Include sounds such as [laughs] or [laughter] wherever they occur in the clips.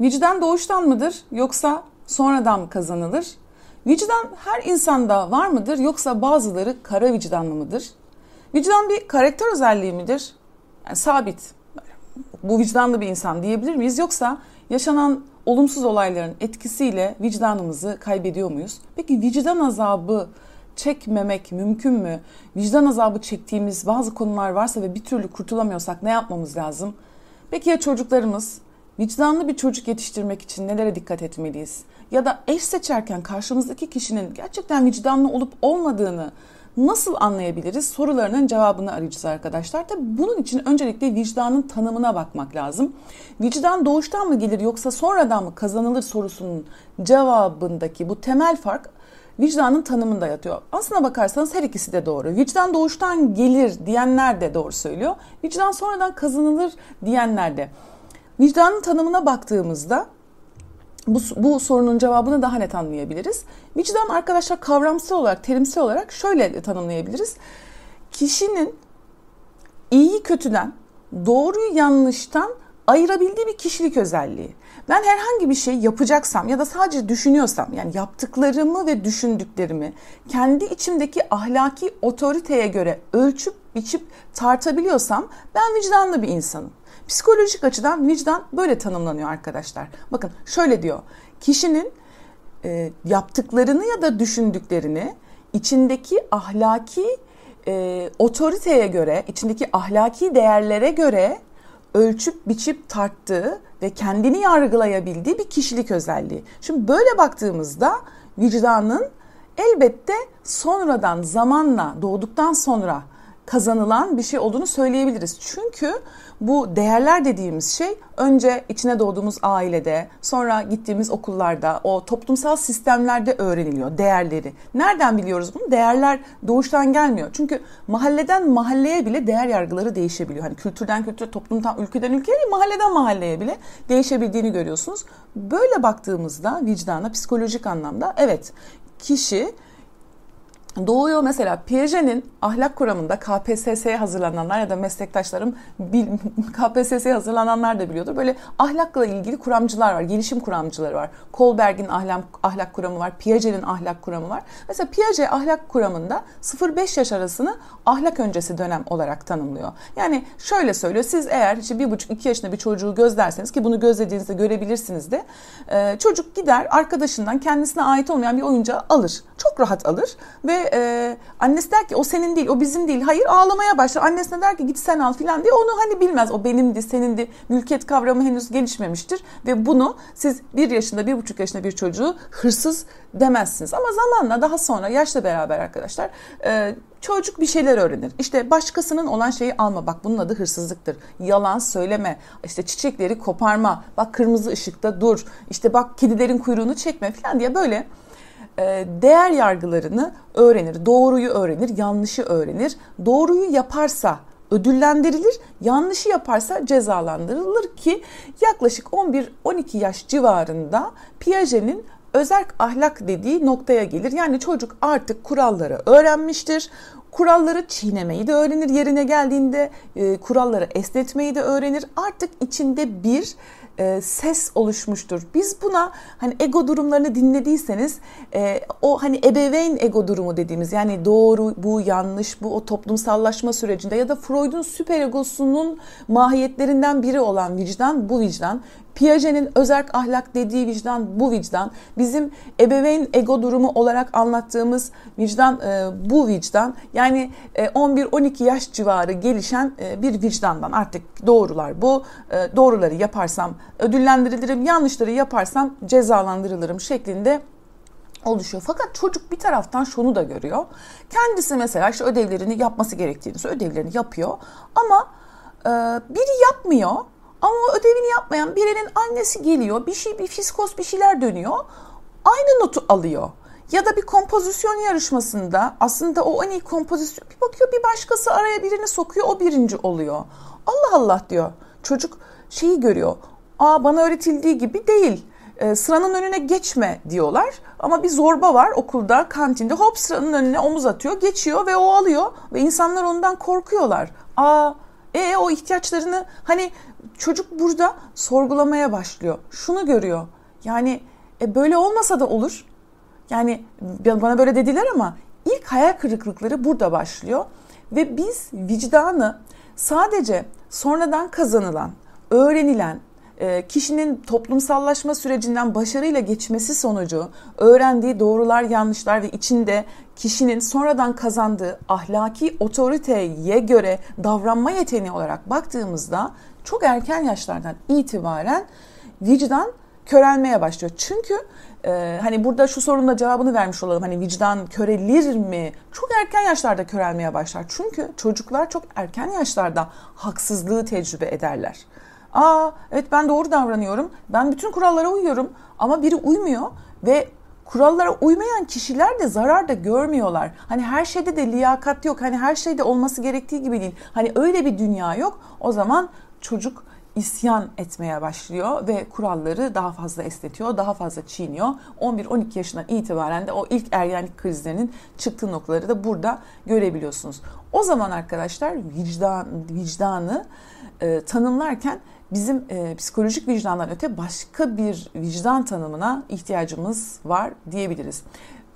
vicdan doğuştan mıdır yoksa sonradan mı kazanılır? Vicdan her insanda var mıdır yoksa bazıları kara vicdanlı mıdır? Vicdan bir karakter özelliği midir? Yani sabit. Bu vicdanlı bir insan diyebilir miyiz? Yoksa yaşanan olumsuz olayların etkisiyle vicdanımızı kaybediyor muyuz? Peki vicdan azabı çekmemek mümkün mü? Vicdan azabı çektiğimiz bazı konular varsa ve bir türlü kurtulamıyorsak ne yapmamız lazım? Peki ya çocuklarımız? Vicdanlı bir çocuk yetiştirmek için nelere dikkat etmeliyiz? Ya da eş seçerken karşımızdaki kişinin gerçekten vicdanlı olup olmadığını nasıl anlayabiliriz? Sorularının cevabını arayacağız arkadaşlar. Tabi bunun için öncelikle vicdanın tanımına bakmak lazım. Vicdan doğuştan mı gelir yoksa sonradan mı kazanılır sorusunun cevabındaki bu temel fark vicdanın tanımında yatıyor. Aslına bakarsanız her ikisi de doğru. Vicdan doğuştan gelir diyenler de doğru söylüyor. Vicdan sonradan kazanılır diyenler de. Vicdanın tanımına baktığımızda bu, bu sorunun cevabını daha net anlayabiliriz. Vicdan arkadaşlar kavramsal olarak, terimsel olarak şöyle tanımlayabiliriz. Kişinin iyiyi kötüden, doğruyu yanlıştan ayırabildiği bir kişilik özelliği. Ben herhangi bir şey yapacaksam ya da sadece düşünüyorsam yani yaptıklarımı ve düşündüklerimi kendi içimdeki ahlaki otoriteye göre ölçüp biçip tartabiliyorsam ben vicdanlı bir insanım. Psikolojik açıdan vicdan böyle tanımlanıyor arkadaşlar. Bakın şöyle diyor. Kişinin e, yaptıklarını ya da düşündüklerini içindeki ahlaki e, otoriteye göre, içindeki ahlaki değerlere göre ölçüp biçip tarttığı ve kendini yargılayabildiği bir kişilik özelliği. Şimdi böyle baktığımızda vicdanın elbette sonradan zamanla doğduktan sonra kazanılan bir şey olduğunu söyleyebiliriz. Çünkü bu değerler dediğimiz şey önce içine doğduğumuz ailede, sonra gittiğimiz okullarda, o toplumsal sistemlerde öğreniliyor değerleri. Nereden biliyoruz bunu? Değerler doğuştan gelmiyor. Çünkü mahalleden mahalleye bile değer yargıları değişebiliyor. Hani kültürden kültüre, toplumdan, ülkeden ülkeye, mahalleden mahalleye bile değişebildiğini görüyorsunuz. Böyle baktığımızda vicdana psikolojik anlamda evet kişi doğuyor mesela Piaget'in ahlak kuramında KPSS'ye hazırlananlar ya da meslektaşlarım [laughs] KPSS'ye hazırlananlar da biliyordur. Böyle ahlakla ilgili kuramcılar var, gelişim kuramcıları var. Kohlberg'in ahlak, ahlak kuramı var, Piaget'in ahlak kuramı var. Mesela Piaget ahlak kuramında 0-5 yaş arasını ahlak öncesi dönem olarak tanımlıyor. Yani şöyle söylüyor, siz eğer işte bir buçuk iki yaşında bir çocuğu gözlerseniz ki bunu gözlediğinizde görebilirsiniz de çocuk gider arkadaşından kendisine ait olmayan bir oyuncağı alır. Çok rahat alır ve e, annesi der ki o senin değil, o bizim değil. Hayır ağlamaya başlar. Annesine der ki git sen al filan diye onu hani bilmez. O benimdi, senindi. Mülkiyet kavramı henüz gelişmemiştir. Ve bunu siz bir yaşında, bir buçuk yaşında bir çocuğu hırsız demezsiniz. Ama zamanla daha sonra yaşla beraber arkadaşlar e, çocuk bir şeyler öğrenir. İşte başkasının olan şeyi alma. Bak bunun adı hırsızlıktır. Yalan söyleme. İşte çiçekleri koparma. Bak kırmızı ışıkta dur. İşte bak kedilerin kuyruğunu çekme falan diye böyle değer yargılarını öğrenir. Doğruyu öğrenir, yanlışı öğrenir. Doğruyu yaparsa ödüllendirilir, yanlışı yaparsa cezalandırılır ki yaklaşık 11-12 yaş civarında Piaget'in özerk ahlak dediği noktaya gelir. Yani çocuk artık kuralları öğrenmiştir. Kuralları çiğnemeyi de öğrenir yerine geldiğinde, e, kuralları esnetmeyi de öğrenir. Artık içinde bir e, ses oluşmuştur. Biz buna hani ego durumlarını dinlediyseniz e, o hani ebeveyn ego durumu dediğimiz yani doğru bu yanlış bu o toplumsallaşma sürecinde ya da Freud'un süper egosunun mahiyetlerinden biri olan vicdan bu vicdan Piaget'in özerk ahlak dediği vicdan bu vicdan. Bizim ebeveyn ego durumu olarak anlattığımız vicdan e, bu vicdan. Yani e, 11-12 yaş civarı gelişen e, bir vicdandan artık doğrular bu. E, doğruları yaparsam ödüllendirilirim, yanlışları yaparsam cezalandırılırım şeklinde oluşuyor. Fakat çocuk bir taraftan şunu da görüyor. Kendisi mesela işte ödevlerini yapması gerektiğini ödevlerini yapıyor ama e, biri yapmıyor ama o ödevini yapmayan birinin annesi geliyor. Bir şey, bir fiskos bir şeyler dönüyor. Aynı notu alıyor. Ya da bir kompozisyon yarışmasında aslında o en iyi kompozisyon bir bakıyor bir başkası araya birini sokuyor o birinci oluyor. Allah Allah diyor. Çocuk şeyi görüyor. Aa bana öğretildiği gibi değil. E, sıranın önüne geçme diyorlar. Ama bir zorba var okulda, kantinde. Hop sıranın önüne omuz atıyor, geçiyor ve o alıyor. Ve insanlar ondan korkuyorlar. Aa e o ihtiyaçlarını hani çocuk burada sorgulamaya başlıyor. Şunu görüyor. Yani e, böyle olmasa da olur. Yani bana böyle dediler ama ilk hayal kırıklıkları burada başlıyor. Ve biz vicdanı sadece sonradan kazanılan, öğrenilen, e, kişinin toplumsallaşma sürecinden başarıyla geçmesi sonucu öğrendiği doğrular, yanlışlar ve içinde kişinin sonradan kazandığı ahlaki otoriteye göre davranma yeteneği olarak baktığımızda çok erken yaşlardan itibaren vicdan körelmeye başlıyor. Çünkü e, hani burada şu sorunun da cevabını vermiş olalım. Hani vicdan körelir mi? Çok erken yaşlarda körelmeye başlar. Çünkü çocuklar çok erken yaşlarda haksızlığı tecrübe ederler. Aa evet ben doğru davranıyorum. Ben bütün kurallara uyuyorum ama biri uymuyor ve kurallara uymayan kişiler de zarar da görmüyorlar. Hani her şeyde de liyakat yok. Hani her şeyde olması gerektiği gibi değil. Hani öyle bir dünya yok. O zaman çocuk isyan etmeye başlıyor ve kuralları daha fazla esnetiyor, daha fazla çiğniyor. 11-12 yaşından itibaren de o ilk ergenlik krizlerinin çıktığı noktaları da burada görebiliyorsunuz. O zaman arkadaşlar vicdan vicdanı e, tanımlarken bizim e, psikolojik vicdandan öte başka bir vicdan tanımına ihtiyacımız var diyebiliriz.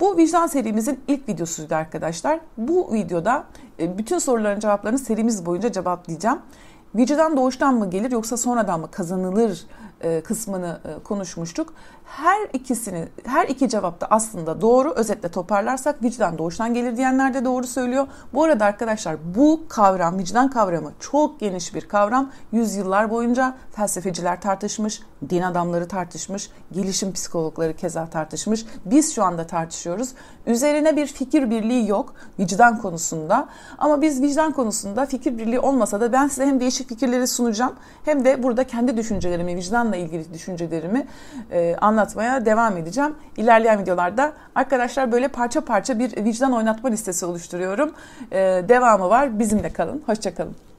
Bu vicdan serimizin ilk videosuydu arkadaşlar. Bu videoda e, bütün soruların cevaplarını serimiz boyunca cevaplayacağım. Vicdan doğuştan mı gelir yoksa sonradan mı kazanılır kısmını e, konuşmuştuk. Her ikisini, her iki cevap da aslında doğru. Özetle toparlarsak vicdan doğuştan gelir diyenler de doğru söylüyor. Bu arada arkadaşlar bu kavram, vicdan kavramı çok geniş bir kavram. Yüzyıllar boyunca felsefeciler tartışmış, din adamları tartışmış, gelişim psikologları keza tartışmış. Biz şu anda tartışıyoruz. Üzerine bir fikir birliği yok vicdan konusunda. Ama biz vicdan konusunda fikir birliği olmasa da ben size hem değişik fikirleri sunacağım hem de burada kendi düşüncelerimi, vicdanla ilgili düşüncelerimi e, anlatmaya devam edeceğim. İlerleyen videolarda arkadaşlar böyle parça parça bir vicdan oynatma listesi oluşturuyorum. E, devamı var. Bizimle kalın. Hoşçakalın.